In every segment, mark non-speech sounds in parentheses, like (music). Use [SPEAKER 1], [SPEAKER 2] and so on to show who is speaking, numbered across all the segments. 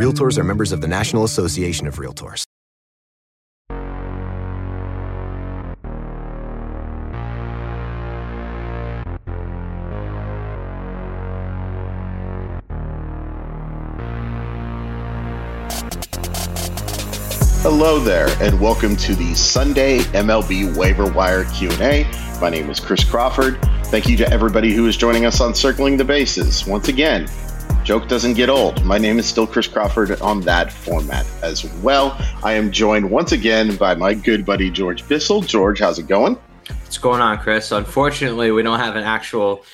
[SPEAKER 1] Realtors are members of the National Association of Realtors.
[SPEAKER 2] Hello there, and welcome to the Sunday MLB Waiver Wire Q&A. My name is Chris Crawford. Thank you to everybody who is joining us on Circling the Bases. Once again, joke doesn't get old. My name is still Chris Crawford on that format as well. I am joined once again by my good buddy George Bissell. George, how's it going?
[SPEAKER 3] What's going on, Chris? Unfortunately, we don't have an actual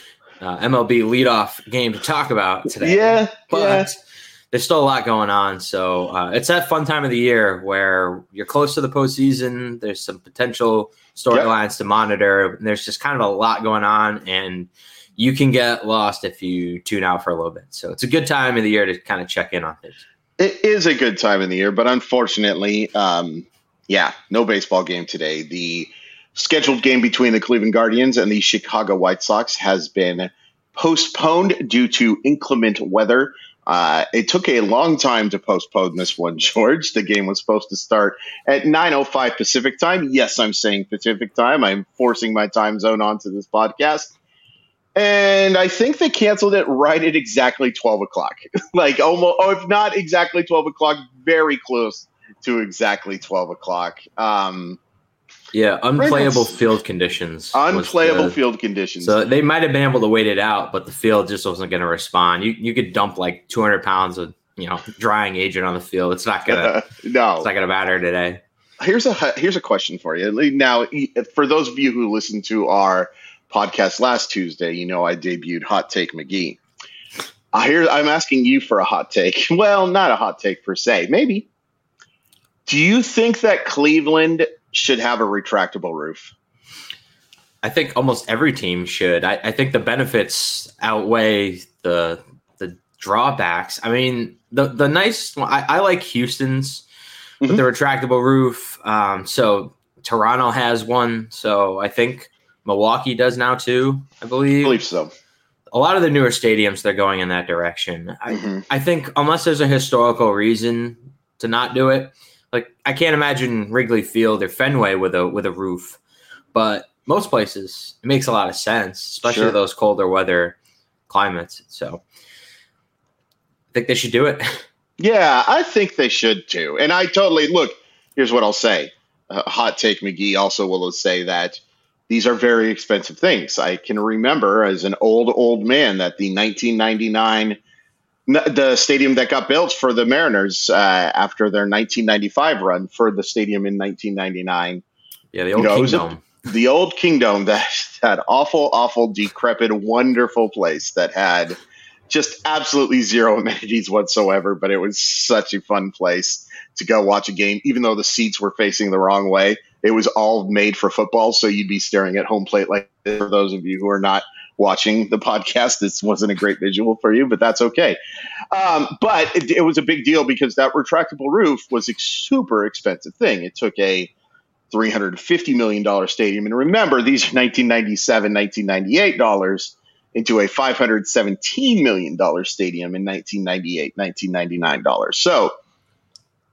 [SPEAKER 3] uh, MLB leadoff game to talk about today.
[SPEAKER 2] Yeah,
[SPEAKER 3] but
[SPEAKER 2] yeah
[SPEAKER 3] there's still a lot going on. So uh, it's that fun time of the year where you're close to the postseason. There's some potential storylines yep. to monitor. And There's just kind of a lot going on, and you can get lost if you tune out for a little bit. So it's a good time of the year to kind of check in on things.
[SPEAKER 2] It is a good time of the year, but unfortunately, um, yeah, no baseball game today. The scheduled game between the Cleveland Guardians and the Chicago White Sox has been postponed due to inclement weather. Uh, it took a long time to postpone this one, (laughs) George. The game was supposed to start at 9:05 Pacific time. Yes, I'm saying Pacific time. I'm forcing my time zone onto this podcast, and I think they canceled it right at exactly 12 o'clock. (laughs) like almost, oh, if not exactly 12 o'clock, very close to exactly 12 o'clock. Um,
[SPEAKER 3] yeah, unplayable field conditions.
[SPEAKER 2] Unplayable the, field conditions.
[SPEAKER 3] So they might have been able to wait it out, but the field just wasn't going to respond. You you could dump like 200 pounds of you know drying agent on the field. It's not gonna (laughs) no. It's not gonna matter today.
[SPEAKER 2] Here's a here's a question for you. Now, for those of you who listen to our podcast last Tuesday, you know I debuted Hot Take McGee. Uh, here I'm asking you for a hot take. (laughs) Well, not a hot take per se. Maybe. Do you think that Cleveland should have a retractable roof.
[SPEAKER 3] I think almost every team should. I, I think the benefits outweigh the the drawbacks. I mean, the the nice I, I like Houston's mm-hmm. with the retractable roof. Um, so Toronto has one. So I think Milwaukee does now too. I believe. I
[SPEAKER 2] believe so.
[SPEAKER 3] A lot of the newer stadiums they're going in that direction. Mm-hmm. I, I think unless there's a historical reason to not do it, like I can't imagine Wrigley Field or Fenway with a with a roof, but most places it makes a lot of sense, especially sure. those colder weather climates. So I think they should do it. (laughs)
[SPEAKER 2] Yeah, I think they should too. And I totally look. Here's what I'll say. Uh, hot take McGee also will say that these are very expensive things. I can remember as an old old man that the 1999 the stadium that got built for the Mariners uh, after their 1995 run for the stadium in 1999.
[SPEAKER 3] Yeah, the old you know, Kingdome.
[SPEAKER 2] A, the old Kingdome, that (laughs) that awful, awful, decrepit, wonderful place that had just absolutely zero (laughs) amenities whatsoever. But it was such a fun place to go watch a game, even though the seats were facing the wrong way. It was all made for football, so you'd be staring at home plate like this. For those of you who are not watching the podcast. This wasn't a great visual for you, but that's okay. Um, but it, it, was a big deal because that retractable roof was a super expensive thing. It took a $350 million stadium. And remember, these are 1997, 1998 dollars into a $517 million stadium in 1998, 1999 dollars. So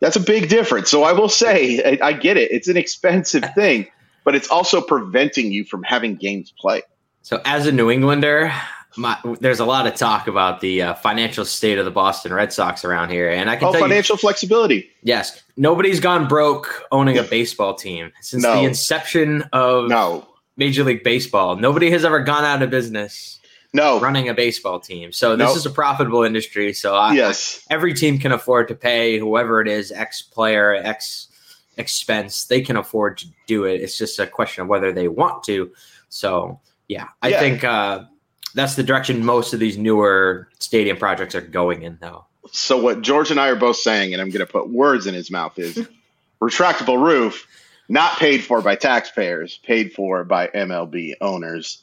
[SPEAKER 2] that's a big difference. So I will say, I, I get it. It's an expensive (laughs) thing, but it's also preventing you from having games played.
[SPEAKER 3] So as a New Englander, my, there's a lot of talk about the uh, financial state of the Boston Red Sox around here, and I can
[SPEAKER 2] oh,
[SPEAKER 3] tell
[SPEAKER 2] financial
[SPEAKER 3] you,
[SPEAKER 2] flexibility.
[SPEAKER 3] Yes, nobody's gone broke owning a baseball team since
[SPEAKER 2] No.
[SPEAKER 3] the inception of
[SPEAKER 2] No,
[SPEAKER 3] Major League Baseball. Nobody has ever gone out of business
[SPEAKER 2] no,
[SPEAKER 3] running a baseball team. So this
[SPEAKER 2] Nope.
[SPEAKER 3] is a profitable industry. So I,
[SPEAKER 2] yes,
[SPEAKER 3] every team can afford to pay whoever it is, X player, X expense. They can afford to do it. It's just a question of whether they want to. So yeah, I
[SPEAKER 2] Yeah.
[SPEAKER 3] think uh, that's the direction most of these newer stadium projects are going in, though.
[SPEAKER 2] So what George and I are both saying, and I'm going to put words in his mouth, is (laughs) retractable roof, not paid for by taxpayers, paid for by MLB owners.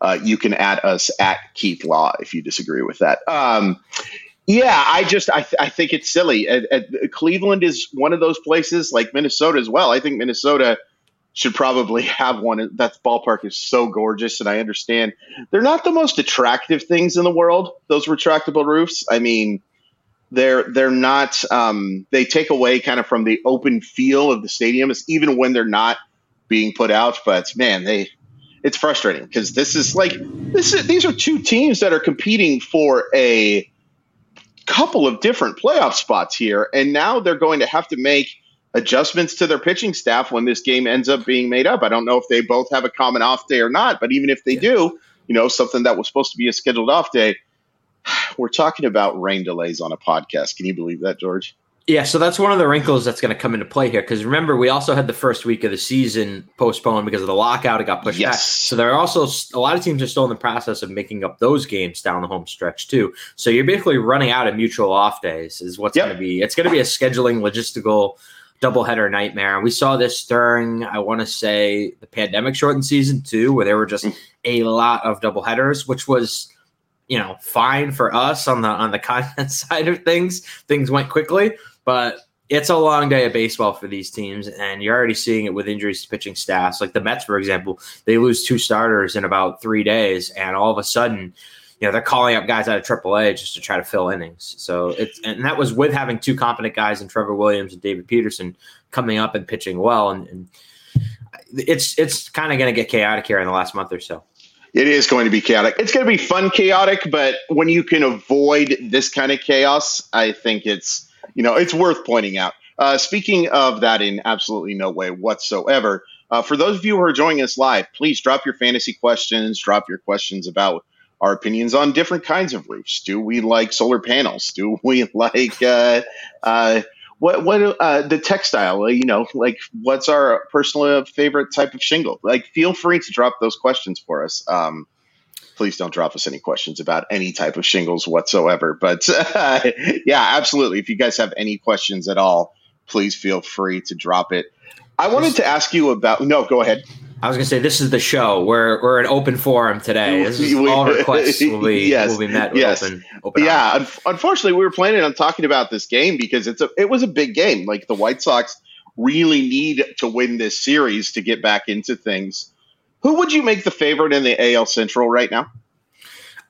[SPEAKER 2] Uh, you can add us at Keith Law if you disagree with that. Um, yeah, I just I, th- I think it's silly. At, at- Cleveland is one of those places, like Minnesota as well. I think Minnesota should probably (laughs) have one. That ballpark is so gorgeous, and I understand they're not the most attractive things in the world. Those retractable roofs. I mean, they're they're not. Um, they take away kind of from the open feel of the stadium, even when they're not being put out. But man, they it's frustrating because this is like this. Is, these are two teams that are competing for a couple of different playoff spots here, and now they're going to have to make adjustments to their pitching staff when this game ends up being made up. I don't know if they both have a common off day or not, but even if they do, you know, something that was supposed to be a scheduled off day, (sighs) we're talking about rain delays on a podcast. Can you believe that, George?
[SPEAKER 3] Yeah, so that's one of the wrinkles that's going to come into play here. Because remember, we also had the first week of the season postponed because of the lockout. It got pushed back. So there are also a lot of teams are still in the process of making up those games down the home stretch too. So you're basically running out of mutual off days. Is what's
[SPEAKER 2] Yep.
[SPEAKER 3] going to be. It's going to be a scheduling logistical doubleheader nightmare. And we saw this during, I want to say, the pandemic shortened season too, where there were just mm. a lot of doubleheaders, which was you know fine for us on the on the (laughs) content side of things. Things went quickly, but it's a long day of baseball for these teams, and you're already seeing it with injuries to pitching staffs. Like the Mets, for example, they lose two starters in about three days, and all of a sudden, you know, they're calling up guys out of AAA just to try to fill innings. So it's and that was with having two competent guys in Trevor Williams and David Peterson coming up and pitching well, and, and it's it's kind of going to get chaotic here in the last month or so.
[SPEAKER 2] It is going to be chaotic. It's going to be fun chaotic, but when you can avoid this kind of chaos, I think it's you know it's worth pointing out. Uh, speaking of that, in absolutely no way whatsoever. Uh, for those of you who are joining us live, please drop your fantasy questions. Drop your questions about our opinions on different kinds of roofs. Do we like solar panels? Do (laughs) we like uh, uh, what what uh, the textile? You know, like what's our personal favorite type of shingle? Like, feel free to drop those questions for us. Um, please don't drop us any questions about any type of shingles whatsoever. But (laughs) uh, yeah, absolutely. If you guys have any questions at all, please feel free to drop it. I wanted to ask you about. No, go ahead.
[SPEAKER 3] I was gonna say this is the show. We're we're an open forum today. This is all requests will be (laughs)
[SPEAKER 2] Yes,
[SPEAKER 3] will be met
[SPEAKER 2] yes.
[SPEAKER 3] open open.
[SPEAKER 2] Yeah, un- unfortunately, we were planning on talking about this game because it's a it was a big game. Like the White Sox really need to win this series to get back into things. Who would you make the favorite in the AL Central right now?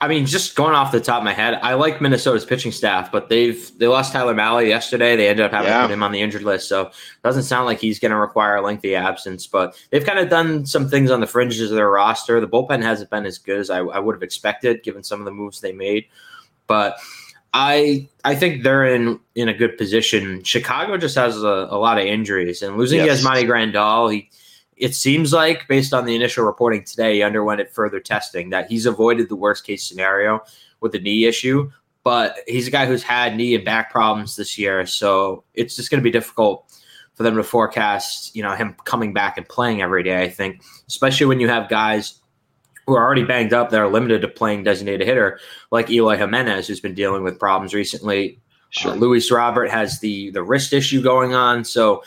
[SPEAKER 3] I mean, just going off the top of my head, I like Minnesota's pitching staff, but they've they lost Tyler Mahle yesterday. They ended up having
[SPEAKER 2] Yeah.
[SPEAKER 3] to put him on the injured list, so it doesn't sound like he's going to require a lengthy absence. But they've kind of done some things on the fringes of their roster. The bullpen hasn't been as good as I, I would have expected, given some of the moves they made. But I I think they're in in a good position. Chicago just has a, a lot of injuries, and losing
[SPEAKER 2] Yes.
[SPEAKER 3] Yasmani Grandal, he it seems like based on the initial reporting today, he underwent it further testing that he's avoided the worst case scenario with the knee issue. But he's a guy who's had knee and back problems this year, so it's just going to be difficult for them to forecast, you know, him coming back and playing every day. I think, especially when you have guys who are already banged up that are limited to playing designated hitter, like Eloy Jimenez, who's been dealing with problems recently. Uh, Luis Robert has the the wrist issue going on, so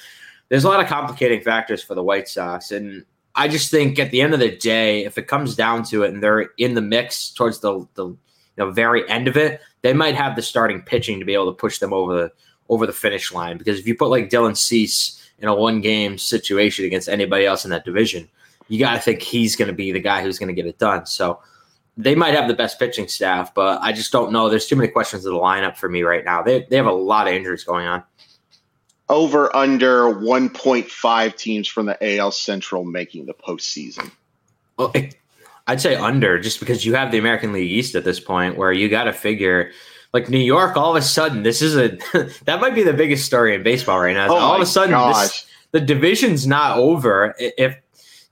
[SPEAKER 3] there's a lot of complicating factors for the White Sox, and I just think at the end of the day, if it comes down to it, and they're in the mix towards the the you know, very end of it, they might have the starting pitching to be able to push them over the over the finish line. Because if you put like Dylan Cease in a one game situation against anybody else in that division, you got to think he's going to be the guy who's going to get it done. So they might have the best pitching staff, but I just don't know. There's too many questions of the lineup for me right now. They they have a lot of injuries going on.
[SPEAKER 2] Over under 1.5 teams from the AL Central making the postseason.
[SPEAKER 3] Well, I'd say under just because you have the American League East at this point where you got to figure like New York, all of a sudden, this is a (laughs) that might be the biggest story in baseball right now.
[SPEAKER 2] Oh
[SPEAKER 3] all of a sudden, this, the division's not over. If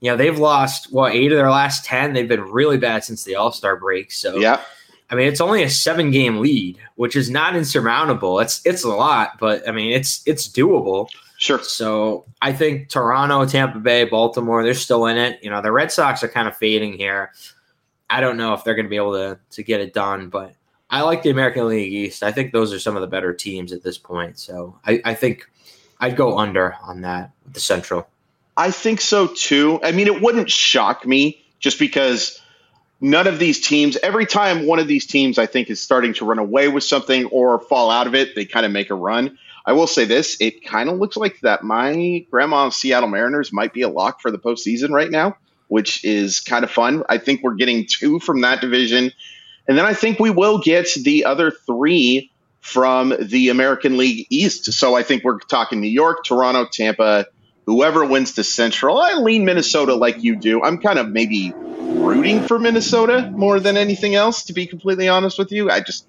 [SPEAKER 3] you know they've lost what eight of their last ten, they've been really bad since the All Star break. So
[SPEAKER 2] yeah,
[SPEAKER 3] I mean it's only a seven game lead, which is not insurmountable. It's it's a lot, but I mean it's it's doable.
[SPEAKER 2] Sure.
[SPEAKER 3] So I think Toronto, Tampa Bay, Baltimore, they're still in it. You know, the Red Sox are kind of fading here. I don't know if they're going to be able to to get it done, but I like the American League East. I think those are some of the better teams at this point. So I, I think I'd go under on that, with the Central.
[SPEAKER 2] I think so too. I mean, it wouldn't shock me just because none of these teams, every time one of these teams I think is starting to run away with something or fall out of it, they kind of make a run. I will say this: it kind of looks like that my grandma Seattle Mariners might be a lock for the postseason right now, which is kind of fun. I think we're getting two from that division, and then I think we will get the other three from the American League East. So I think we're talking New York, Toronto, Tampa, whoever wins the Central. I lean Minnesota like you do. I'm kind of maybe rooting for Minnesota more than anything else, to be completely honest with you. I just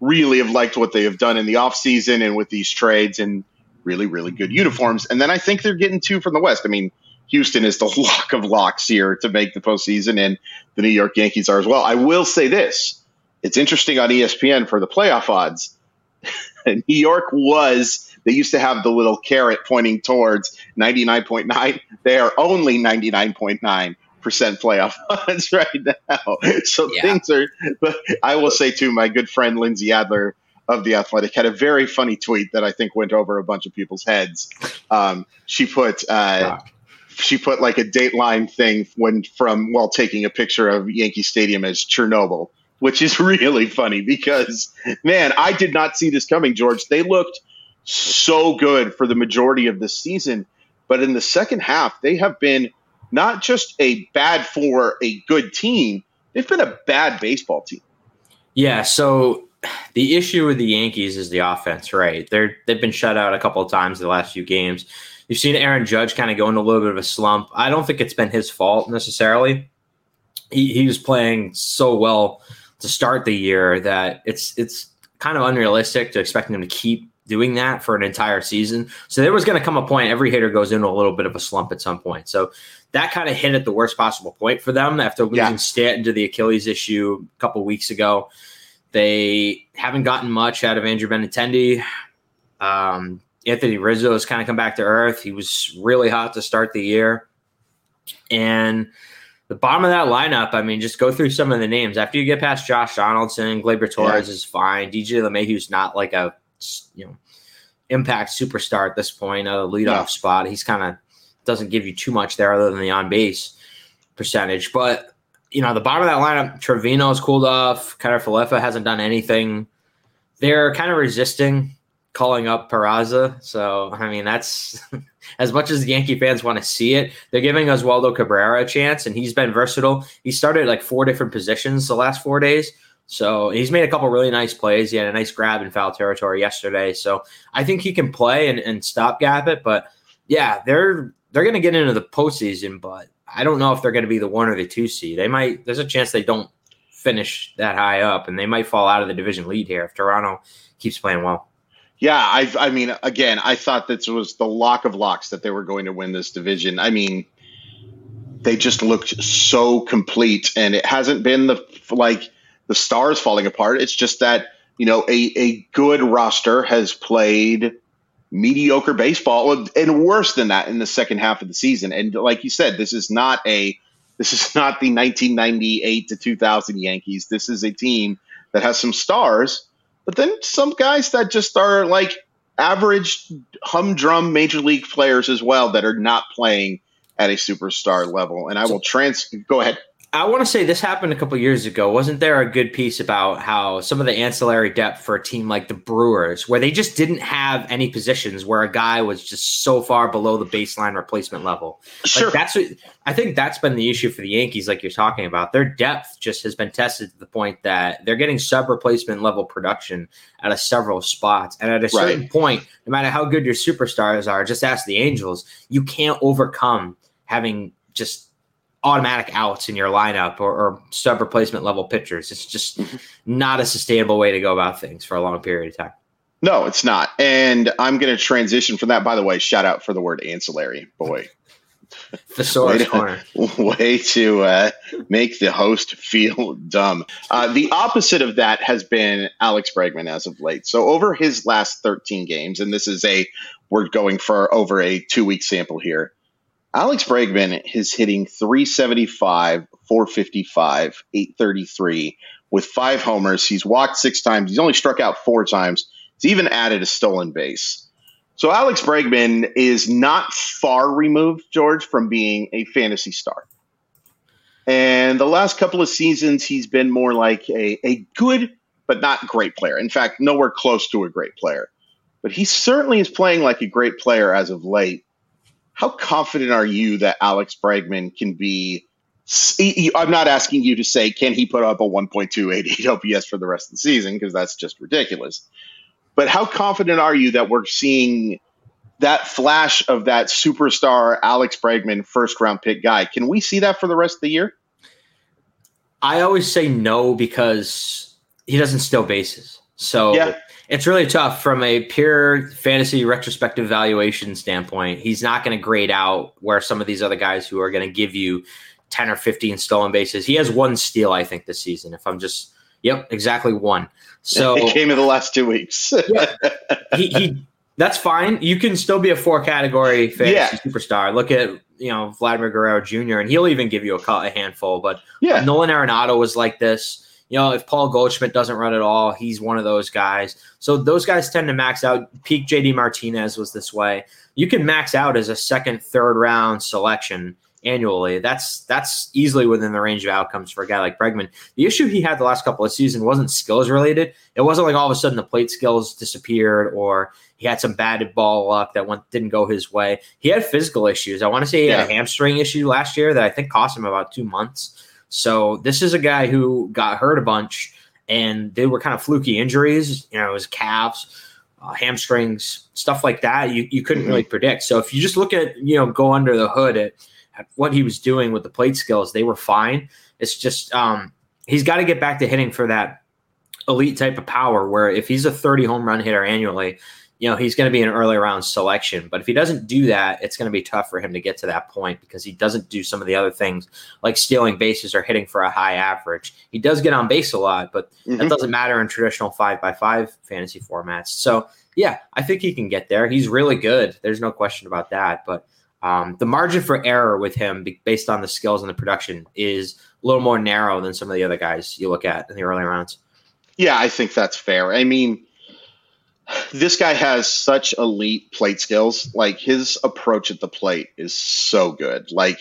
[SPEAKER 2] really have liked what they have done in the offseason and with these trades and really, really good uniforms. And then I think they're getting two from the West. I mean, Houston is the (laughs) lock of locks here to make the postseason, and the New York Yankees are as well. I will say this it's interesting on ESPN for the playoff odds. (laughs) New York was they used to have the little carrot pointing towards 99.9. They are only 99.9 percent playoff (laughs) odds right now. So yeah. things are. But I will say too, my good friend Lindsey Adler of the Athletic had a very funny tweet that I think went over a bunch of people's heads. Um, she put. Uh, she put like a dateline thing when from while taking a picture of Yankee Stadium as Chernobyl, which is (laughs) really funny because man, I did not see this coming, George. They looked so good for the majority of the season, but in the second half, they have been not just a bad for a good team, they've been a bad baseball team.
[SPEAKER 3] Yeah, so the issue with the Yankees is the offense, right? They're they've been shut out a couple of times the last few games. You've seen Aaron Judge kind of go into a little bit of a slump. I don't think it's been his fault necessarily. He, he was playing so well to start the year that it's it's kind of unrealistic to expect him to keep doing that for an entire season. So there was going to come a point every hitter goes into a little bit of a slump at some point. So that kind of hit at the worst possible point for them after losing yeah. Stanton to the Achilles issue a couple weeks ago. They haven't gotten much out of Andrew Benintendi. Um, Anthony Rizzo has kind of come back to earth. He was really hot to start the year. And the bottom of that lineup, I mean, just go through some of the names. After you get past Josh Donaldson, Gleyber Torres yeah. is fine. DJ LeMahieu's not like a you know impact superstar at this point uh, at a leadoff yeah. spot. He's kind of doesn't give you too much there other than the on base percentage. But you know, the bottom of that lineup, Trevino's cooled off. Kiner-Falefa hasn't done anything. They're kind of resisting calling up Peraza. So I mean, that's (laughs) as much as the Yankee fans want to see it. They're giving Oswaldo Cabrera a chance, and he's been versatile. He started like four different positions the last four days. So he's made a couple really nice plays. He had a nice grab in foul territory yesterday. So I think he can play and, and stopgap it. But yeah, they're they're going to get into the postseason, but I don't know if they're going to be the one or the two seed. They might. There's a chance they don't finish that high up, and they might fall out of the division lead here if Toronto keeps playing well.
[SPEAKER 2] Yeah, I, I mean, again, I thought this was the lock of locks that they were going to win this division. I mean, they just looked so complete, and it hasn't been the like the stars falling apart. It's just that you know a a good roster has played mediocre baseball and worse than that in the second half of the season. And like you said, this is not a this is not the 1998 to 2000 Yankees. This is a team that has some stars, but then some guys that just are like average humdrum major league players as well that are not playing at a superstar level. And I will trans go ahead.
[SPEAKER 3] I want to say this happened a couple years ago. Wasn't there a good piece about how some of the ancillary depth for a team like the Brewers, where they just didn't have any positions where a guy was just so far below the baseline replacement level?
[SPEAKER 2] Sure.
[SPEAKER 3] Like that's what I think that's been the issue for the Yankees, like you're talking about. Their depth just has been tested to the point that they're getting sub replacement level production out of several spots. And at a certain right. point, no matter how good your superstars are, just ask the Angels, you can't overcome having just automatic outs in your lineup or, or sub replacement level pitchers. It's just not a sustainable way to go about things for a long period of time.
[SPEAKER 2] No, it's not. And I'm going to transition from that. By the way, shout out for the word ancillary. Boy, (laughs)
[SPEAKER 3] Thesaurus corner. (laughs)
[SPEAKER 2] Way to uh, make the host feel dumb. Uh, the opposite of that has been Alex Bregman as of late. So over his last 13 games, and this is a we're going for over a two week sample here. Alex Bregman is hitting 375, 455, 833 with five homers. He's walked six times. He's only struck out four times. He's even added a stolen base. So Alex Bregman is not far removed, George, from being a fantasy star. And the last couple of seasons, he's been more like a, a good but not great player. In fact, nowhere close to a great player. But he certainly is playing like a great player as of late. How confident are you that Alex Bregman can be? I'm not asking you to say, can he put up a 1.288 OPS for the rest of the season? Because that's just ridiculous. But how confident are you that we're seeing that flash of that superstar Alex Bregman first round pick guy? Can we see that for the rest of the year?
[SPEAKER 3] I always say no because he doesn't steal bases. So yeah. It's really tough from a pure fantasy retrospective valuation standpoint. He's not going to grade out where some of these other guys who are going to give you 10 or 15 stolen bases. He has one steal, I think, this season. If I'm just Yep, exactly one. So (laughs)
[SPEAKER 2] it came in the last two weeks. (laughs)
[SPEAKER 3] yeah, he, he that's fine. You can still be a four category fantasy yeah. superstar. Look at you know Vladimir Guerrero Jr. and he'll even give you a, a handful. But yeah, Nolan Arenado was like this. You know, if Paul Goldschmidt doesn't run at all, he's one of those guys. So those guys tend to max out. Peak JD Martinez was this way. You can max out as a second, third round selection annually. That's that's easily within the range of outcomes for a guy like Bregman. The issue he had the last couple of seasons wasn't skills related. It wasn't like all of a sudden the plate skills disappeared or he had some bad ball luck that went didn't go his way. He had physical issues. I want to say he yeah. had a hamstring issue last year that I think cost him about two months. So this is a guy who got hurt a bunch and they were kind of fluky injuries. You know, his calves. Uh, hamstrings, stuff like that, you, you couldn't mm-hmm. really predict. So if you just look at, you know, go under the hood at what he was doing with the plate skills, they were fine. It's just um, he's got to get back to hitting for that elite type of power. Where if he's a 30 home run hitter annually, you know he's going to be an early round selection. But if he doesn't do that, it's going to be tough for him to get to that point because he doesn't do some of the other things like stealing bases or hitting for a high average. He does get on base a lot, but mm-hmm. that doesn't matter in traditional five by five fantasy formats. So yeah, I think he can get there. He's really good. There's no question about that. But um, the margin for error with him, based on the skills and the production, is a little more narrow than some of the other guys you look at in the early rounds.
[SPEAKER 2] Yeah, I think that's fair. I mean, this guy has such elite plate skills. Like his approach at the plate is so good. Like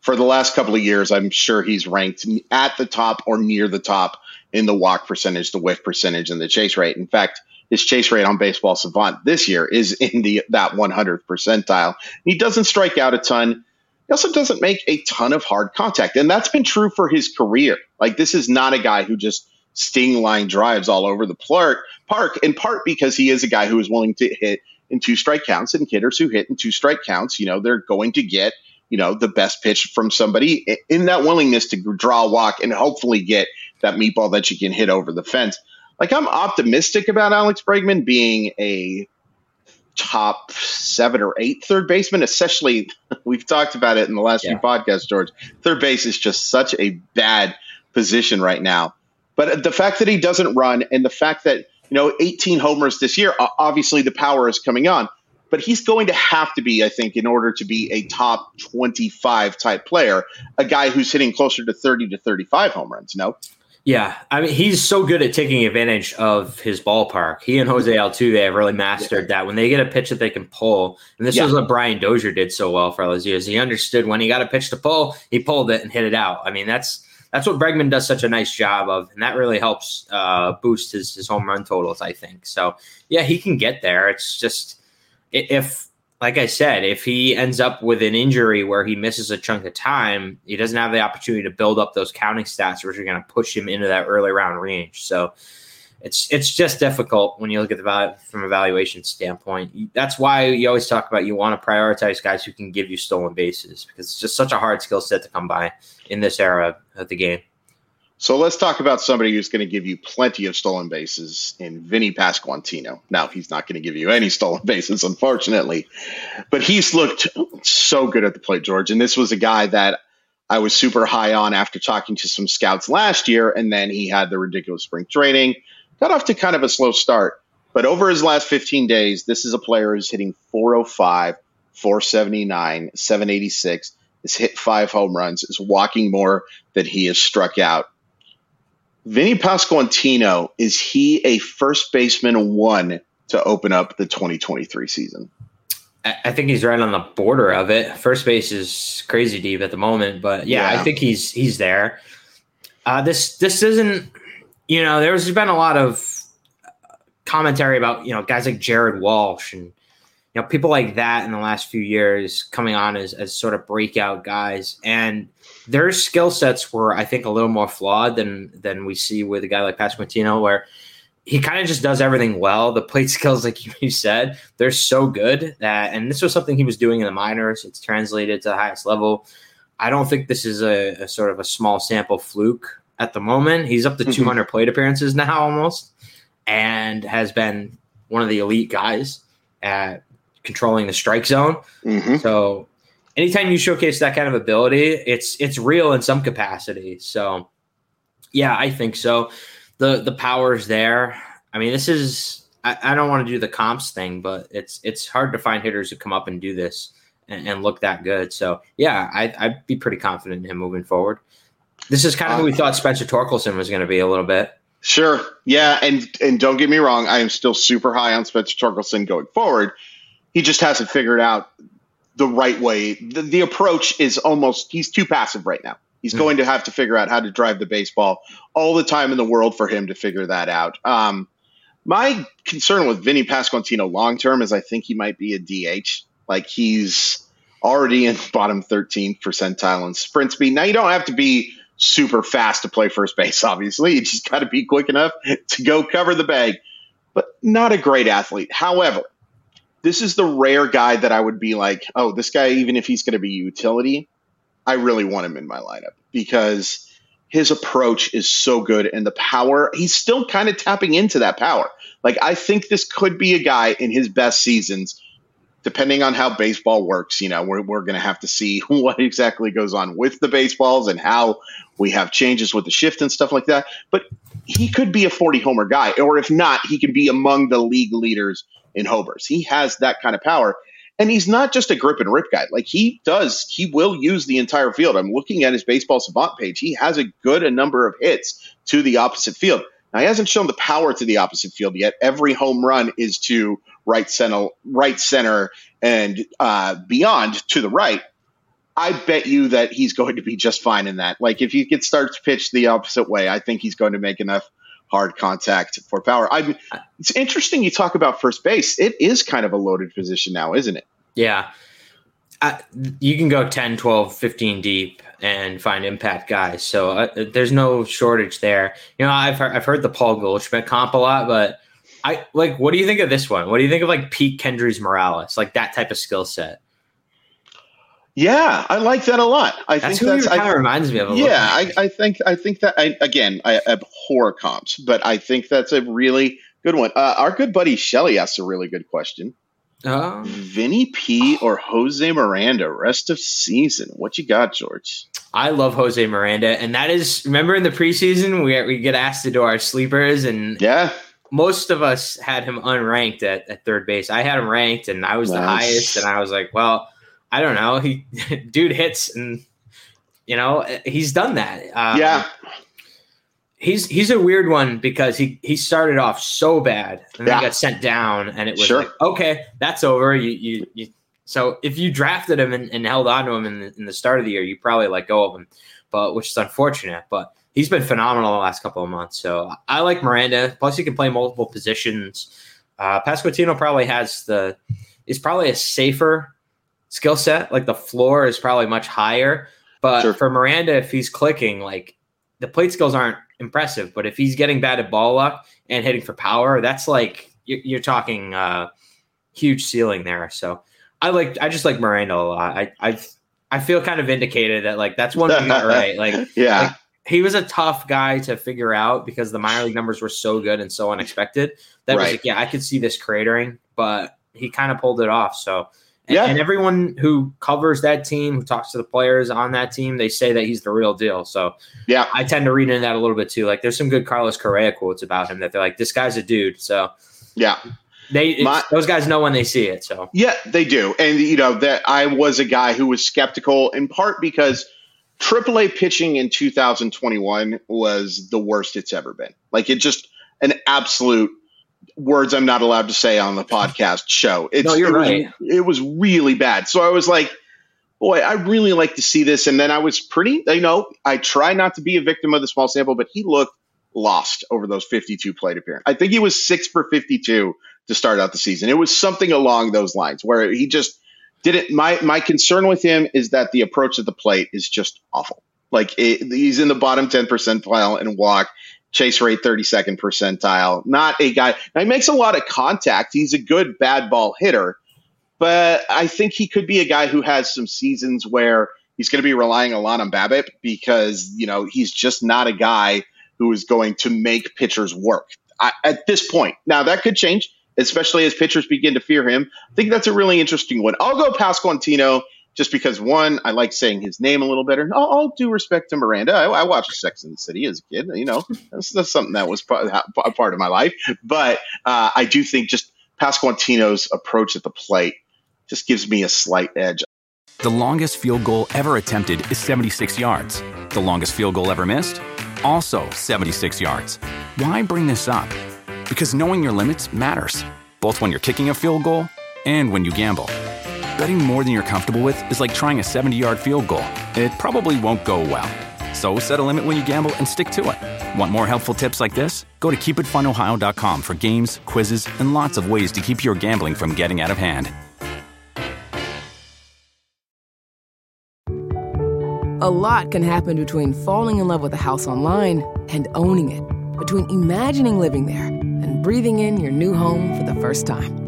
[SPEAKER 2] for the last couple of years, I'm sure he's ranked at the top or near the top in the walk percentage, the whiff percentage, and the chase rate. In fact, his chase rate on Baseball Savant this year is in the that 100th percentile. He doesn't strike out a ton. He also doesn't make a ton of hard contact, and that's been true for his career. Like this is not a guy who just sting line drives all over the park. Park in part because he is a guy who is willing to hit in two strike counts, and hitters who hit in two strike counts, you know, they're going to get you know the best pitch from somebody in that willingness to draw a walk and hopefully get that meatball that you can hit over the fence like I'm optimistic about Alex Bregman being a top seven or eight third baseman, especially (laughs) we've talked about it in the last yeah. few podcasts, George. Third base is just such a bad position right now. But the fact that he doesn't run and the fact that, you know, 18 homers this year, obviously the power is coming on. But he's going to have to be, I think, in order to be a top 25 type player, a guy who's hitting closer to 30 to 35 home runs, no?
[SPEAKER 3] Yeah, I mean he's so good at taking advantage of his ballpark. He and Jose Altuve have really mastered yeah. that. When they get a pitch that they can pull, and this yeah. is what Brian Dozier did so well for those years. He understood when he got a pitch to pull, he pulled it and hit it out. I mean that's that's what Bregman does such a nice job of, and that really helps uh, boost his his home run totals. I think so. Yeah, he can get there. It's just if like I said, if he ends up with an injury where he misses a chunk of time, he doesn't have the opportunity to build up those counting stats, which are going to push him into that early round range. So, it's it's just difficult when you look at the value from a valuation standpoint. That's why you always talk about you want to prioritize guys who can give you stolen bases because it's just such a hard skill set to come by in this era of the game.
[SPEAKER 2] So let's talk about somebody who's going to give you plenty of stolen bases in Vinny Pasquantino. Now, he's not going to give you any stolen bases, unfortunately, but he's looked so good at the plate, George. And this was a guy that I was super high on after talking to some scouts last year, and then he had the ridiculous spring training. Got off to kind of a slow start, but over his last 15 days, this is a player who's hitting 405, 479, 786, has hit five home runs, is walking more than he has struck out Vinny Pasquantino, is he a first baseman one to open up the 2023 season?
[SPEAKER 3] I think he's right on the border of it. First base is crazy deep at the moment, but yeah, yeah. I think he's he's there. Uh, this this isn't, you know, there's been a lot of uh, commentary about you know guys like Jared Walsh and you know people like that in the last few years coming on as as sort of breakout guys, and their skill sets were, I think, a little more flawed than than we see with a guy like Pasquantino, where he kind of just does everything well. The plate (laughs) skills, like you said, they're so good that, and this was something he was doing in the minors. It's translated to the highest level. I don't think this is a, a sort of a small sample fluke at the moment. He's up to mm-hmm. 200 plate appearances now almost, and has been one of the elite guys at controlling the strike zone. Mm-hmm. So anytime you showcase that kind of ability, it's it's real in some capacity. So yeah, I think so. The the power's there. I mean, this is I, I don't want to do the comps thing, but it's it's hard to find hitters who come up and do this and, and look that good. So yeah, I, I'd be pretty confident in him moving forward. This is kind of who we thought Spencer Torkelson was going to be a little bit.
[SPEAKER 2] Sure. Yeah, and and don't get me wrong, I am still super high on Spencer Torkelson going forward. He just hasn't figured out the right way. The, the approach is almost he's too passive right now. He's mm. going to have to figure out how to drive the baseball all the time in the world for him to figure that out. Um, my concern with Vinny Pasquantino long term is I think he might be a DH. Like he's already in bottom 13th percentile in sprint speed. Now you don't have to be super fast to play first base, obviously. You just got to be quick enough to go cover the bag, but not a great athlete. However, this is the rare guy that I would be like, oh, this guy, even if he's going to be utility, I really want him in my lineup because his approach is so good and the power, he's still kind of tapping into that power. Like, I think this could be a guy in his best seasons, depending on how baseball works. You know, we're, we're going to have to see (laughs) what exactly goes on with the baseballs and how we have changes with the shift and stuff like that. But he could be a 40 homer guy, or if not, he could be among the league leaders in homers. He has that kind of power. And he's not just a grip and rip guy. Like he does, he will use the entire field. I'm looking at his baseball savant page. He has a good a number of hits to the opposite field. Now he hasn't shown the power to the opposite field yet. Every home run is to right center, right center, and uh, beyond to the right. I bet you that he's going to be just fine in that. Like if he could start to pitch the opposite way, I think he's going to make enough hard contact for power. I it's interesting you talk about first base. It is kind of a loaded position now, isn't it?
[SPEAKER 3] Yeah. Uh, you can go 10, 12, 15 deep and find impact guys. So uh, there's no shortage there. You know, I've heard, I've heard the Paul Goldschmidt comp a lot, but I like what do you think of this one? What do you think of like Pete Kendrys Morales, like that type of skill set?
[SPEAKER 2] Yeah, I like that a lot. I
[SPEAKER 3] that's
[SPEAKER 2] think
[SPEAKER 3] that's kind of reminds me of. A lot.
[SPEAKER 2] Yeah, I, I, think I think that I, again I abhor comps, but I think that's a really good one. Uh, our good buddy Shelly asked a really good question. Um, Vinny P or Jose Miranda rest of season. What you got, George?
[SPEAKER 3] I love Jose Miranda, and that is remember in the preseason we we get asked to do our sleepers, and
[SPEAKER 2] yeah,
[SPEAKER 3] most of us had him unranked at, at third base. I had him ranked, and I was nice. the highest, and I was like, well I don't know. He (laughs) dude hits and you know he's done that.
[SPEAKER 2] Um, yeah.
[SPEAKER 3] He's he's a weird one because he he started off so bad and yeah. then got sent down and it was sure. like okay that's over you you, you so if you drafted him and, and held on to him in the, in the start of the year you probably let go of him but which is unfortunate but he's been phenomenal the last couple of months so I like Miranda plus he can play multiple positions uh, Pasquantino probably has the is probably a safer skill set. Like the floor is probably much higher. But sure. for Miranda, if he's clicking, like the plate skills aren't impressive. But if he's getting bad at ball luck and hitting for power, that's like you're, you're talking uh, huge ceiling there. So I like I just like Miranda a lot. I I I feel kind of vindicated that like that's one thing (laughs) right. Like
[SPEAKER 2] yeah.
[SPEAKER 3] Like, he was a tough guy to figure out because the minor league numbers were so good and so unexpected. That right. was like, yeah, I could see this cratering, but he kind of pulled it off. So yeah. and everyone who covers that team, who talks to the players on that team, they say that he's the real deal. So
[SPEAKER 2] yeah,
[SPEAKER 3] I tend to read into that a little bit too. Like there's some good Carlos Correa quotes about him that they're like, this guy's a dude. So
[SPEAKER 2] yeah,
[SPEAKER 3] they My, those guys know when they see it. So
[SPEAKER 2] yeah, they do. And you know that I was a guy who was skeptical in part because AAA pitching in 2021 was the worst it's ever been. Like it just an absolute words I'm not allowed to say on the podcast show.
[SPEAKER 3] It's, no, you're
[SPEAKER 2] it
[SPEAKER 3] right.
[SPEAKER 2] Was, it was really bad. So I was like, boy, I really like to see this. And then I was pretty, you know, I try not to be a victim of the small sample, but he looked lost over those 52 plate appearances. I think he was six for 52 to start out the season. It was something along those lines where he just didn't. My my concern with him is that the approach at the plate is just awful. Like it, he's in the bottom 10 percentile in walk chase rate 32nd percentile. Not a guy. Now, he makes a lot of contact. He's a good bad ball hitter, but I think he could be a guy who has some seasons where he's going to be relying a lot on BABIP because you know he's just not a guy who is going to make pitchers work I, at this point. Now that could change, especially as pitchers begin to fear him. I think that's a really interesting one. I'll go Pasquantino just because one, I like saying his name a little better. All, all due respect to Miranda, I, I, watched Sex and the City as a kid. You know, (laughs) that's, that's something that was part, a part of my life. But uh, I do think just Pasquantino's approach at the plate just gives me a slight edge.
[SPEAKER 4] The longest field goal ever attempted is 76 yards. The longest field goal ever missed, also 76 yards. Why bring this up? Because knowing your limits matters, both when you're kicking a field goal and when you gamble. Betting more than you're comfortable with is like trying a 70 yard field goal. It probably won't go well. So set a limit when you gamble and stick to it. Want more helpful tips like this? Go to keepitfunohio.com for games, quizzes, and lots of ways to keep your gambling from getting out of hand.
[SPEAKER 5] A lot can happen between falling in love with a house online and owning it, between imagining living there and breathing in your new home for the first time.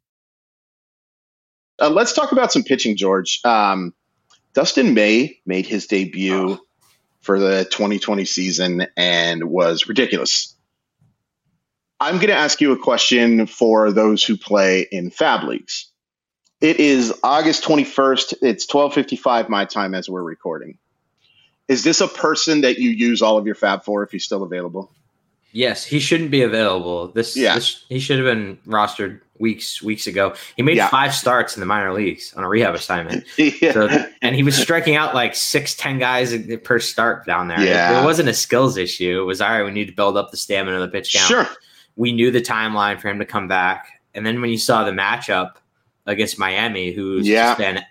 [SPEAKER 2] Uh, let's talk about some pitching, George. Um, Dustin May made his debut oh. for the 2020 season and was ridiculous. I'm going to ask you a question for those who play in FAAB leagues. It is August 21st. It's 12:55 my time as we're recording. Is this a person that you use all of your FAAB for if he's still available?
[SPEAKER 3] Yes, he shouldn't be available. This, yeah. This, he should have been rostered weeks weeks ago. He made yeah. five starts in the minor leagues on a rehab assignment. (laughs) yeah. So, and he was striking out like six, ten guys per start down there.
[SPEAKER 2] Yeah.
[SPEAKER 3] It, wasn't a skills issue. It was all right. We need to build up the stamina of the pitch count.
[SPEAKER 2] Sure.
[SPEAKER 3] We knew the timeline for him to come back, and then when you saw the matchup against Miami, who's yeah. been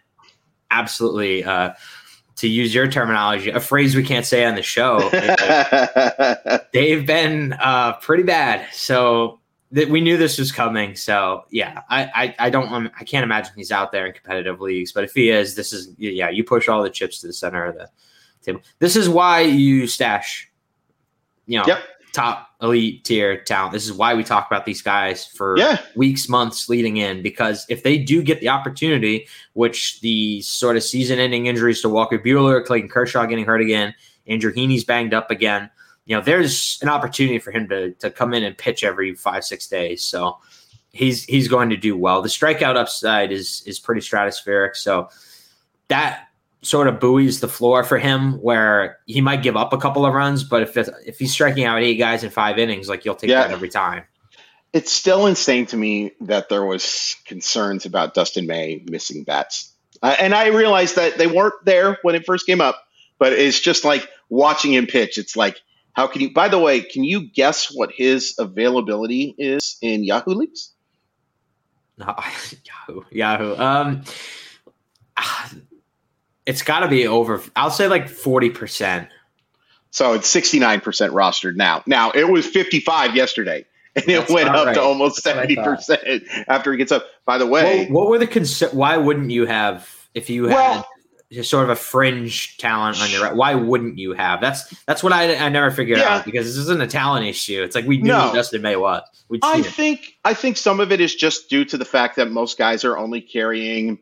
[SPEAKER 3] absolutely. Uh, to use your terminology, a phrase we can't say on the show. (laughs) they've been uh, pretty bad. So that we knew this was coming. So yeah, I, I, I don't um, I can't imagine he's out there in competitive leagues. But if he is, this is yeah, you push all the chips to the center of the table. This is why you stash, you know,
[SPEAKER 2] yep
[SPEAKER 3] top elite tier talent. This is why we talk about these guys for
[SPEAKER 2] yeah.
[SPEAKER 3] weeks, months leading in, because if they do get the opportunity, which the sort of season ending injuries to Walker Buehler, Clayton Kershaw getting hurt again, Andrew Heaney's banged up again, you know, there's an opportunity for him to to come in and pitch every five, six days. So he's he's going to do well. The strikeout upside is is pretty stratospheric. So that sort of buoys the floor for him where he might give up a couple of runs, but if if he's striking out eight guys in five innings, like you'll take yeah. that every time.
[SPEAKER 2] It's still insane to me that there was concerns about Dustin May missing bats, uh, and I realized that they weren't there when it first came up. But it's just like watching him pitch. It's like, how can you? By the way, can you guess what his availability is in Yahoo leagues?
[SPEAKER 3] No, (laughs) Yahoo, Yahoo. Um, it's got to be over. I'll say like forty percent.
[SPEAKER 2] So it's sixty nine percent rostered now. Now it was fifty five yesterday, and That's it went up right. to almost seventy percent after it gets up. By the way,
[SPEAKER 3] well, what were the concern? Why wouldn't you have if you well, had sort of a fringe talent on your why wouldn't you have that's that's what i, I never figured yeah. out because this isn't a talent issue it's like we knew no. Dustin May was
[SPEAKER 2] i think i think some of it is just due to the fact that most guys are only carrying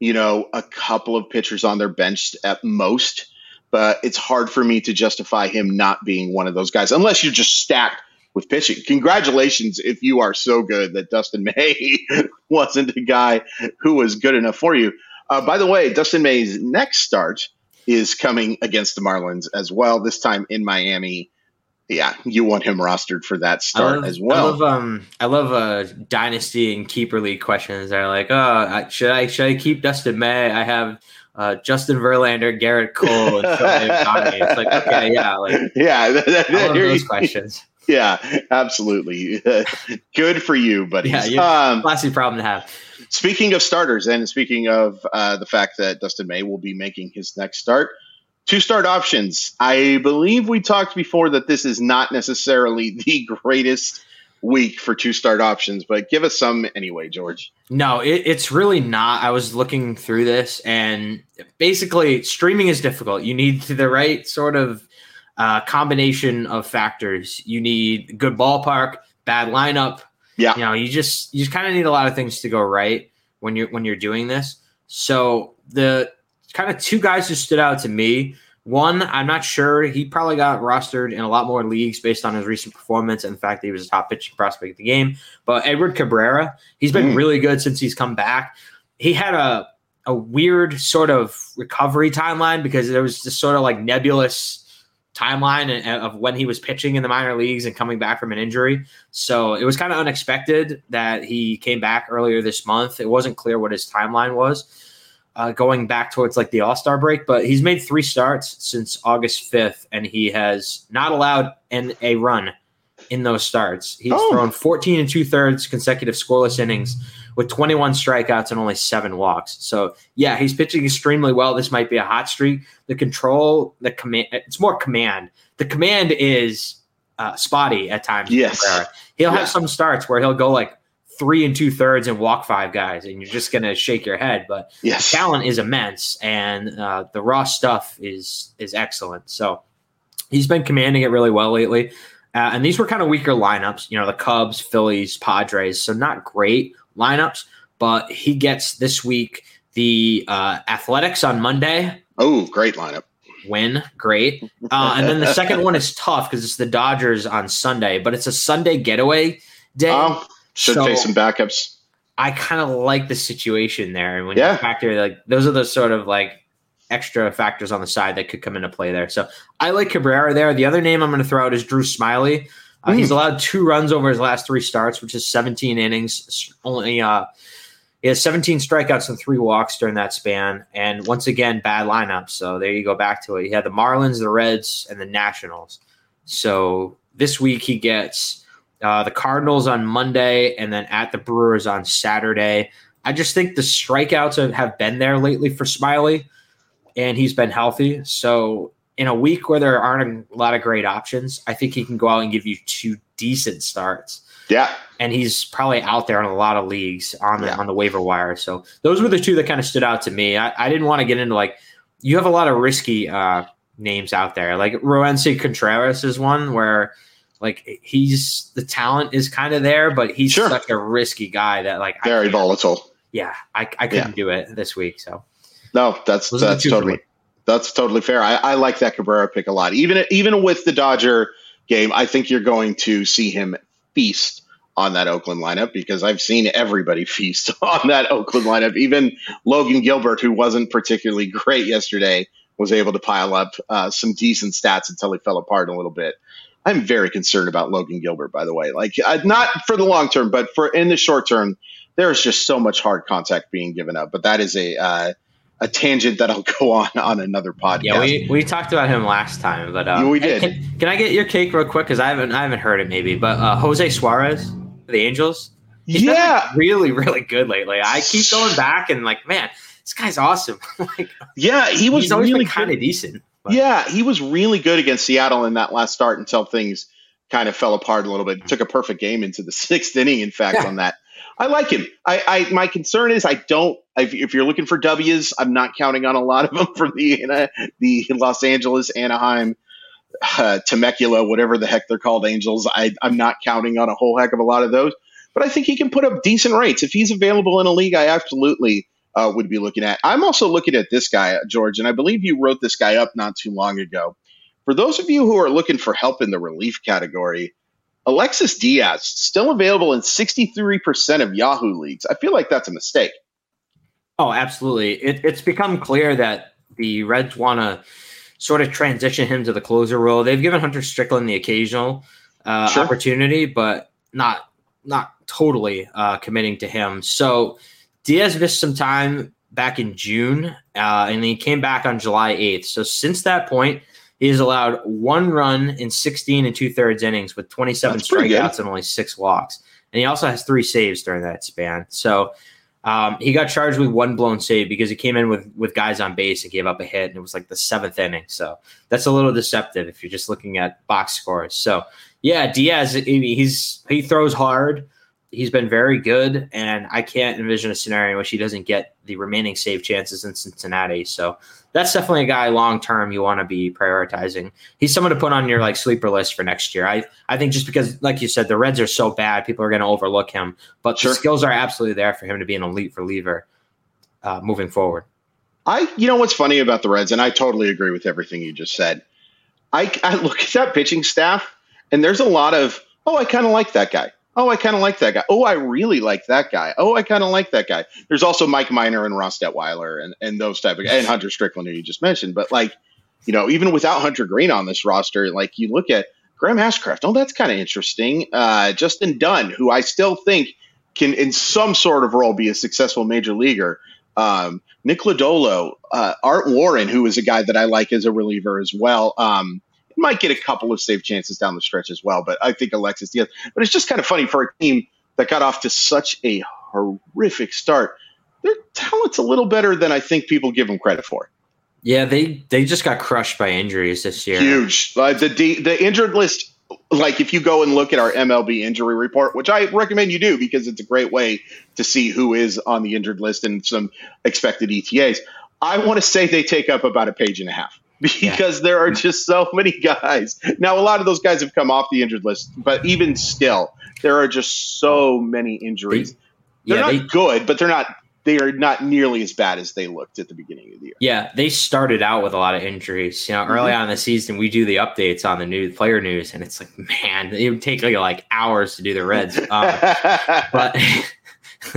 [SPEAKER 2] you know, a couple of pitchers on their bench at most. But it's hard for me to justify him not being one of those guys, unless you're just stacked with pitching. Congratulations if you are so good that Dustin May (laughs) wasn't a guy who was good enough for you. Uh, by the way, Dustin May's next start is coming against the Marlins as well, this time in Miami yeah, you want him rostered for that start
[SPEAKER 3] love,
[SPEAKER 2] as well.
[SPEAKER 3] I love um, I love uh, dynasty and keeper league questions. They're like, oh, should I should I keep Dustin May? I have uh, Justin Verlander, Gerrit Cole, and (laughs) It's like, okay, yeah, (laughs) like,
[SPEAKER 2] yeah, (laughs)
[SPEAKER 3] I love those questions.
[SPEAKER 2] Yeah, absolutely. Good for you, buddy.
[SPEAKER 3] Yeah, um, classy problem to have.
[SPEAKER 2] Speaking of starters, and speaking of uh, the fact that Dustin May will be making his next start, Two start options. I believe we talked before that this is not necessarily (laughs) the greatest week for two start options, but give us some anyway, George.
[SPEAKER 3] No, it, it's really not. I was looking through this, and basically, streaming is difficult. You need the right sort of uh, combination of factors. You need good ballpark, bad lineup.
[SPEAKER 2] Yeah,
[SPEAKER 3] you know, you just you just kind of need a lot of things to go right when you're when you're doing this. So the kind of two guys who stood out to me. One, I'm not sure. He probably got rostered in a lot more leagues based on his recent performance and the fact that he was a top pitching prospect of the game. But Edward Cabrera, he's been mm. really good since he's come back. He had a a weird sort of recovery timeline because there was this sort of like nebulous timeline of when he was pitching in the minor leagues and coming back from an injury. So it was kind of unexpected that he came back earlier this month. It wasn't clear what his timeline was uh, going back towards like the All Star break, but he's made three starts since August 5th, and he has not allowed an, a run in those starts. He's oh. thrown 14 and two thirds consecutive scoreless innings with 21 strikeouts and only seven walks. So, yeah, he's pitching extremely well. This might be a hot streak. The control, the command, it's more command. The command is uh, spotty at times.
[SPEAKER 2] Yes.
[SPEAKER 3] He'll yeah. have some starts where he'll go like three and two thirds and walk five guys, and you're just gonna shake your head. But
[SPEAKER 2] yes.
[SPEAKER 3] talent is immense, and uh, the raw stuff is is excellent. So he's been commanding it really well lately. Uh, and these were kind of weaker lineups, you know, the Cubs, Phillies, Padres, so not great lineups. But he gets this week the uh, Athletics on Monday.
[SPEAKER 2] Oh, great lineup
[SPEAKER 3] win, great. Uh, and then the second (laughs) one is tough because it's the Dodgers on Sunday, but it's a Sunday getaway day.
[SPEAKER 2] Oh, should so face some backups.
[SPEAKER 3] I kind of like the situation there. And when yeah. you factor like those are the sort of like extra factors on the side that could come into play there. So I like Cabrera there. The other name I'm going to throw out is Drew Smyly. Uh, mm. He's allowed two runs over his last three starts, which is 17 innings. Only uh, he has 17 strikeouts and three walks during that span. And once again, bad lineup. So there you go back to it. He had the Marlins, the Reds, and the Nationals. So this week he gets uh, the Cardinals on Monday, and then at the Brewers on Saturday. I just think the strikeouts have been there lately for Smyly, and he's been healthy. So in a week where there aren't a lot of great options, I think he can go out and give you two decent starts.
[SPEAKER 2] Yeah.
[SPEAKER 3] And he's probably out there in a lot of leagues on the yeah. on the waiver wire. So those were the two that kind of stood out to me. I, I didn't want to get into like you have a lot of risky uh, names out there. Like Roansy Contreras is one where like he's the talent is kind of there, but he's sure. such a risky guy that like
[SPEAKER 2] very volatile.
[SPEAKER 3] Yeah, I, I couldn't yeah. do it this week. So
[SPEAKER 2] no, that's Those that's totally that's totally fair. I, I like that Cabrera pick a lot. Even even with the Dodger game, I think you're going to see him feast on that Oakland lineup because I've seen everybody (laughs) feast on that Oakland lineup. Even Logan Gilbert, who wasn't particularly great yesterday, was able to pile up uh, some decent stats until he fell apart a little bit. I'm very concerned about Logan Gilbert, by the way. Like, not for the long term, but for in the short term, there's just so much hard contact being given up. But that is a uh, a tangent that I'll (laughs) go on on another podcast.
[SPEAKER 3] Yeah, we, we talked about him last time, but uh,
[SPEAKER 2] we did.
[SPEAKER 3] Can, can, I get your cake real quick? Because I haven't I haven't heard it maybe, but uh, Jose Suarez, the Angels.
[SPEAKER 2] He's yeah,
[SPEAKER 3] really really good lately. I keep going back and like, man, this guy's awesome. (laughs) like,
[SPEAKER 2] yeah, he was really
[SPEAKER 3] kind of decent.
[SPEAKER 2] But. Yeah, he was really good against Seattle in that last start until things kind of fell apart a little bit. Took a perfect game into the (laughs) sixth inning, in fact, yeah. on that. I like him. I, I my concern is I don't. If, if, you're looking for W's, I'm not counting on a lot of (laughs) them for the the Los Angeles, Anaheim, uh, Temecula, whatever the heck they're called, Angels. I, I'm not counting on a whole heck of a lot of those. But I think he can put up decent rates if he's available in a league. I absolutely uh, would be looking at. I'm also looking at this guy, George, and I believe you wrote this guy up not too long ago. For those of you who are looking for help in the relief category, Alexis Diaz still available in 63% of Yahoo leagues. I feel like that's a mistake.
[SPEAKER 3] Oh, absolutely. It, it's become clear that the Reds want to sort of transition him to the closer role. They've given Hunter Strickland the occasional uh, sure. opportunity, but not not totally uh, committing to him. So Diaz missed some time back in June, uh, and he came back on July 8th. So since that point, he has allowed one run in 16 and two thirds innings with 27 strikeouts and only six walks. And he also has three saves during that span. So um, he got charged with one blown save because he came in with with guys on base and gave up a hit, and it was like the seventh inning. So that's a little deceptive if you're just looking at box scores. So yeah, Diaz, he's he throws hard he's been very good, and I can't envision a scenario in which he doesn't get the remaining save chances in Cincinnati. So that's definitely a guy long term you want to be prioritizing. He's someone to put on your like sleeper list for next year. I I think just because, like you said, the Reds are so bad, people are going to overlook him, but sure. the skills are absolutely there for him to be an elite reliever uh, moving forward.
[SPEAKER 2] I, you know, what's funny about the Reds, and I totally agree with everything you just said. I, I look at that pitching staff, and there's a lot of, oh, I kind of like that guy. Oh, I kind of like that guy. Oh, I really like that guy. Oh, I kind of like that guy. There's also Mike Minor and Ross Detwiler and, and those type of and (laughs) Hunter Strickland who you just mentioned. But like, you know, even without Hunter Greene on this roster, like you look at Graham Ashcraft. Oh, that's kind of interesting. Uh, Justin Dunn, who I still think can, in some sort of role, be a successful major leaguer. Um, Nick Lodolo, uh, Art Warren, who is a guy that I like as a reliever as well. Um, might get a couple of save chances down the stretch as well. But I think Alexis Diaz. But it's just kind of funny for a team that got off to such a horrific start. Their talent's a little better than I think people give them credit for.
[SPEAKER 3] Yeah, they they just got crushed by injuries this year.
[SPEAKER 2] Huge. Uh, the the injured list. Like if you go and look at our MLB injury report, which I recommend you do because it's a great way to see who is on the injured list and some expected ETAs. I want to say they take up about a page and a half. (laughs) because yeah. there are just so many guys. Now, a lot of those guys have come off the injured list, but even still, there are just so many injuries. They, they're yeah, not they, good, but they're not. They are not nearly as bad as they looked at the beginning of the year.
[SPEAKER 3] Yeah, they started out with a lot of injuries. You know, mm-hmm. early on in the season, we do the updates on the new player news, and it's like, man, it would take like, like hours to do the Reds. (laughs) Um, but (laughs)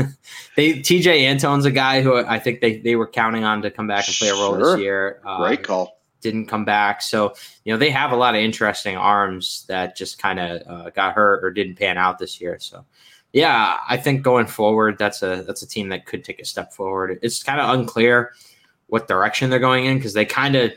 [SPEAKER 3] they Tejay Antone's a guy who I think they, they were counting on to come back and play a role sure. this year.
[SPEAKER 2] Uh, Great call
[SPEAKER 3] didn't come back. So, you know, they have a lot of interesting arms that just kind of uh, got hurt or didn't pan out this year. So, yeah, I think going forward, that's a that's a team that could take a step forward. It's kind of unclear what direction they're going in because they kind of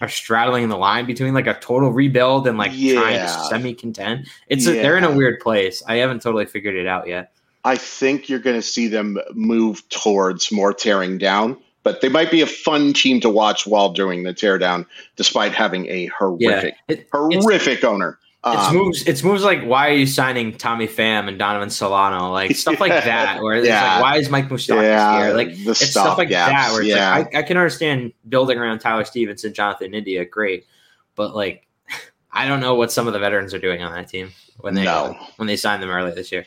[SPEAKER 3] are straddling the line between like a total rebuild and like yeah. trying to semi contend. It's yeah. a, they're in a weird place. I haven't totally figured it out yet.
[SPEAKER 2] I think you're going to see them move towards more tearing down but they might be a fun team to watch while doing the teardown, despite having a horrific, yeah, it, horrific owner.
[SPEAKER 3] It's um, moves. It's moves like why are you signing Tommy Pham and Donovan Solano, like stuff like (laughs) that. Where it's yeah. like why is Mike Moustakas yeah, here? Like it's stuff like gaps, that. Where yeah. Like, I, I, can understand building around Tyler Stephenson, Jonathan India, great, but like (laughs) I don't know what some of the veterans are doing on that team when they no. when they signed them early this year.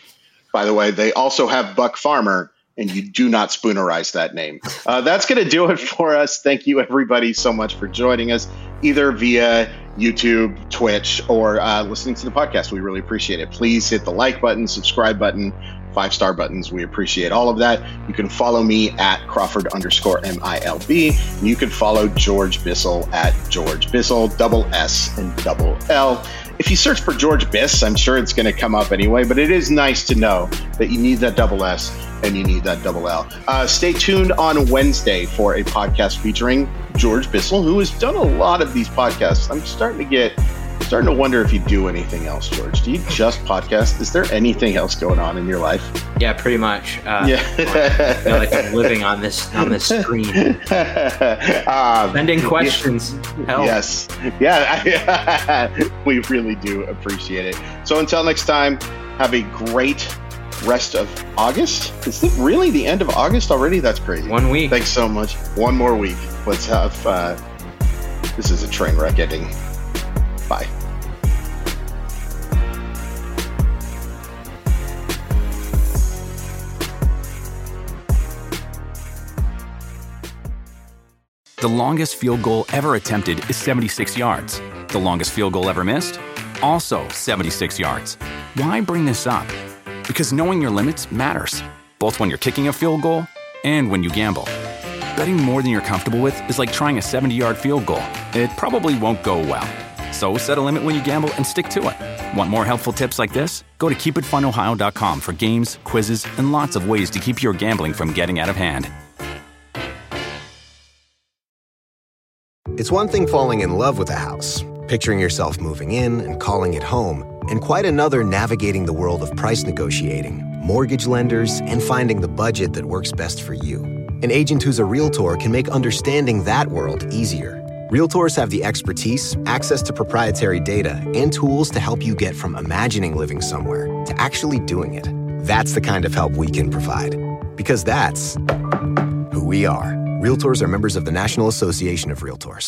[SPEAKER 2] By the way, they also have Buck Farmer, and you do not spoonerize that name. Uh, that's going to do it for us. Thank you, everybody, so much for joining us, either via YouTube, Twitch, or uh, listening to the podcast. We really appreciate it. Please hit the like button, subscribe button, five star buttons. We appreciate all of that. You can follow me at Crawford underscore MILB. You can follow George Bissell at George Bissell, double S and double L. If you search for George Biss, I'm sure it's going to come up anyway, but it is nice to know that you need that double S and you need that double L. Uh, stay tuned on Wednesday for a podcast featuring George Bissell, who has done a lot of these podcasts. I'm starting to get starting to wonder if you do anything else, George. Do you just podcast? Is there anything else going on in your life?
[SPEAKER 3] Yeah, pretty much. Uh,
[SPEAKER 2] Yeah.
[SPEAKER 3] I feel like I'm living on this on this screen. (laughs)
[SPEAKER 2] um,
[SPEAKER 3] Sending questions. Help.
[SPEAKER 2] Yes. Yeah. (laughs) we really do appreciate it. So until next time, have a great rest of August. Is it really the end of August already? That's crazy.
[SPEAKER 3] One week.
[SPEAKER 2] Thanks so much. One more week. Let's have. Uh, this is a train wreck ending. Bye.
[SPEAKER 4] The longest field goal ever attempted is 76 yards. The longest field goal ever missed? Also 76 yards. Why bring this up? Because knowing your limits matters, both when you're kicking a field goal and when you gamble. Betting more than you're comfortable with is like trying a 70 yard field goal. It probably won't go well. So set a limit when you gamble and stick to it. Want more helpful tips like this? Go to keepitfunohio.com for games, quizzes, and lots of ways to keep your gambling from getting out of hand.
[SPEAKER 1] It's one thing falling in love with a house, picturing yourself moving in and calling it home, and quite another navigating the world of price negotiating, mortgage lenders, and finding the budget that works best for you. An agent who's a Realtor can make understanding that world easier. Realtors have the expertise, access to proprietary data, and tools to help you get from imagining living somewhere to actually doing it. That's the kind of help we can provide. Because that's who we are. Realtors are members of the National Association of Realtors.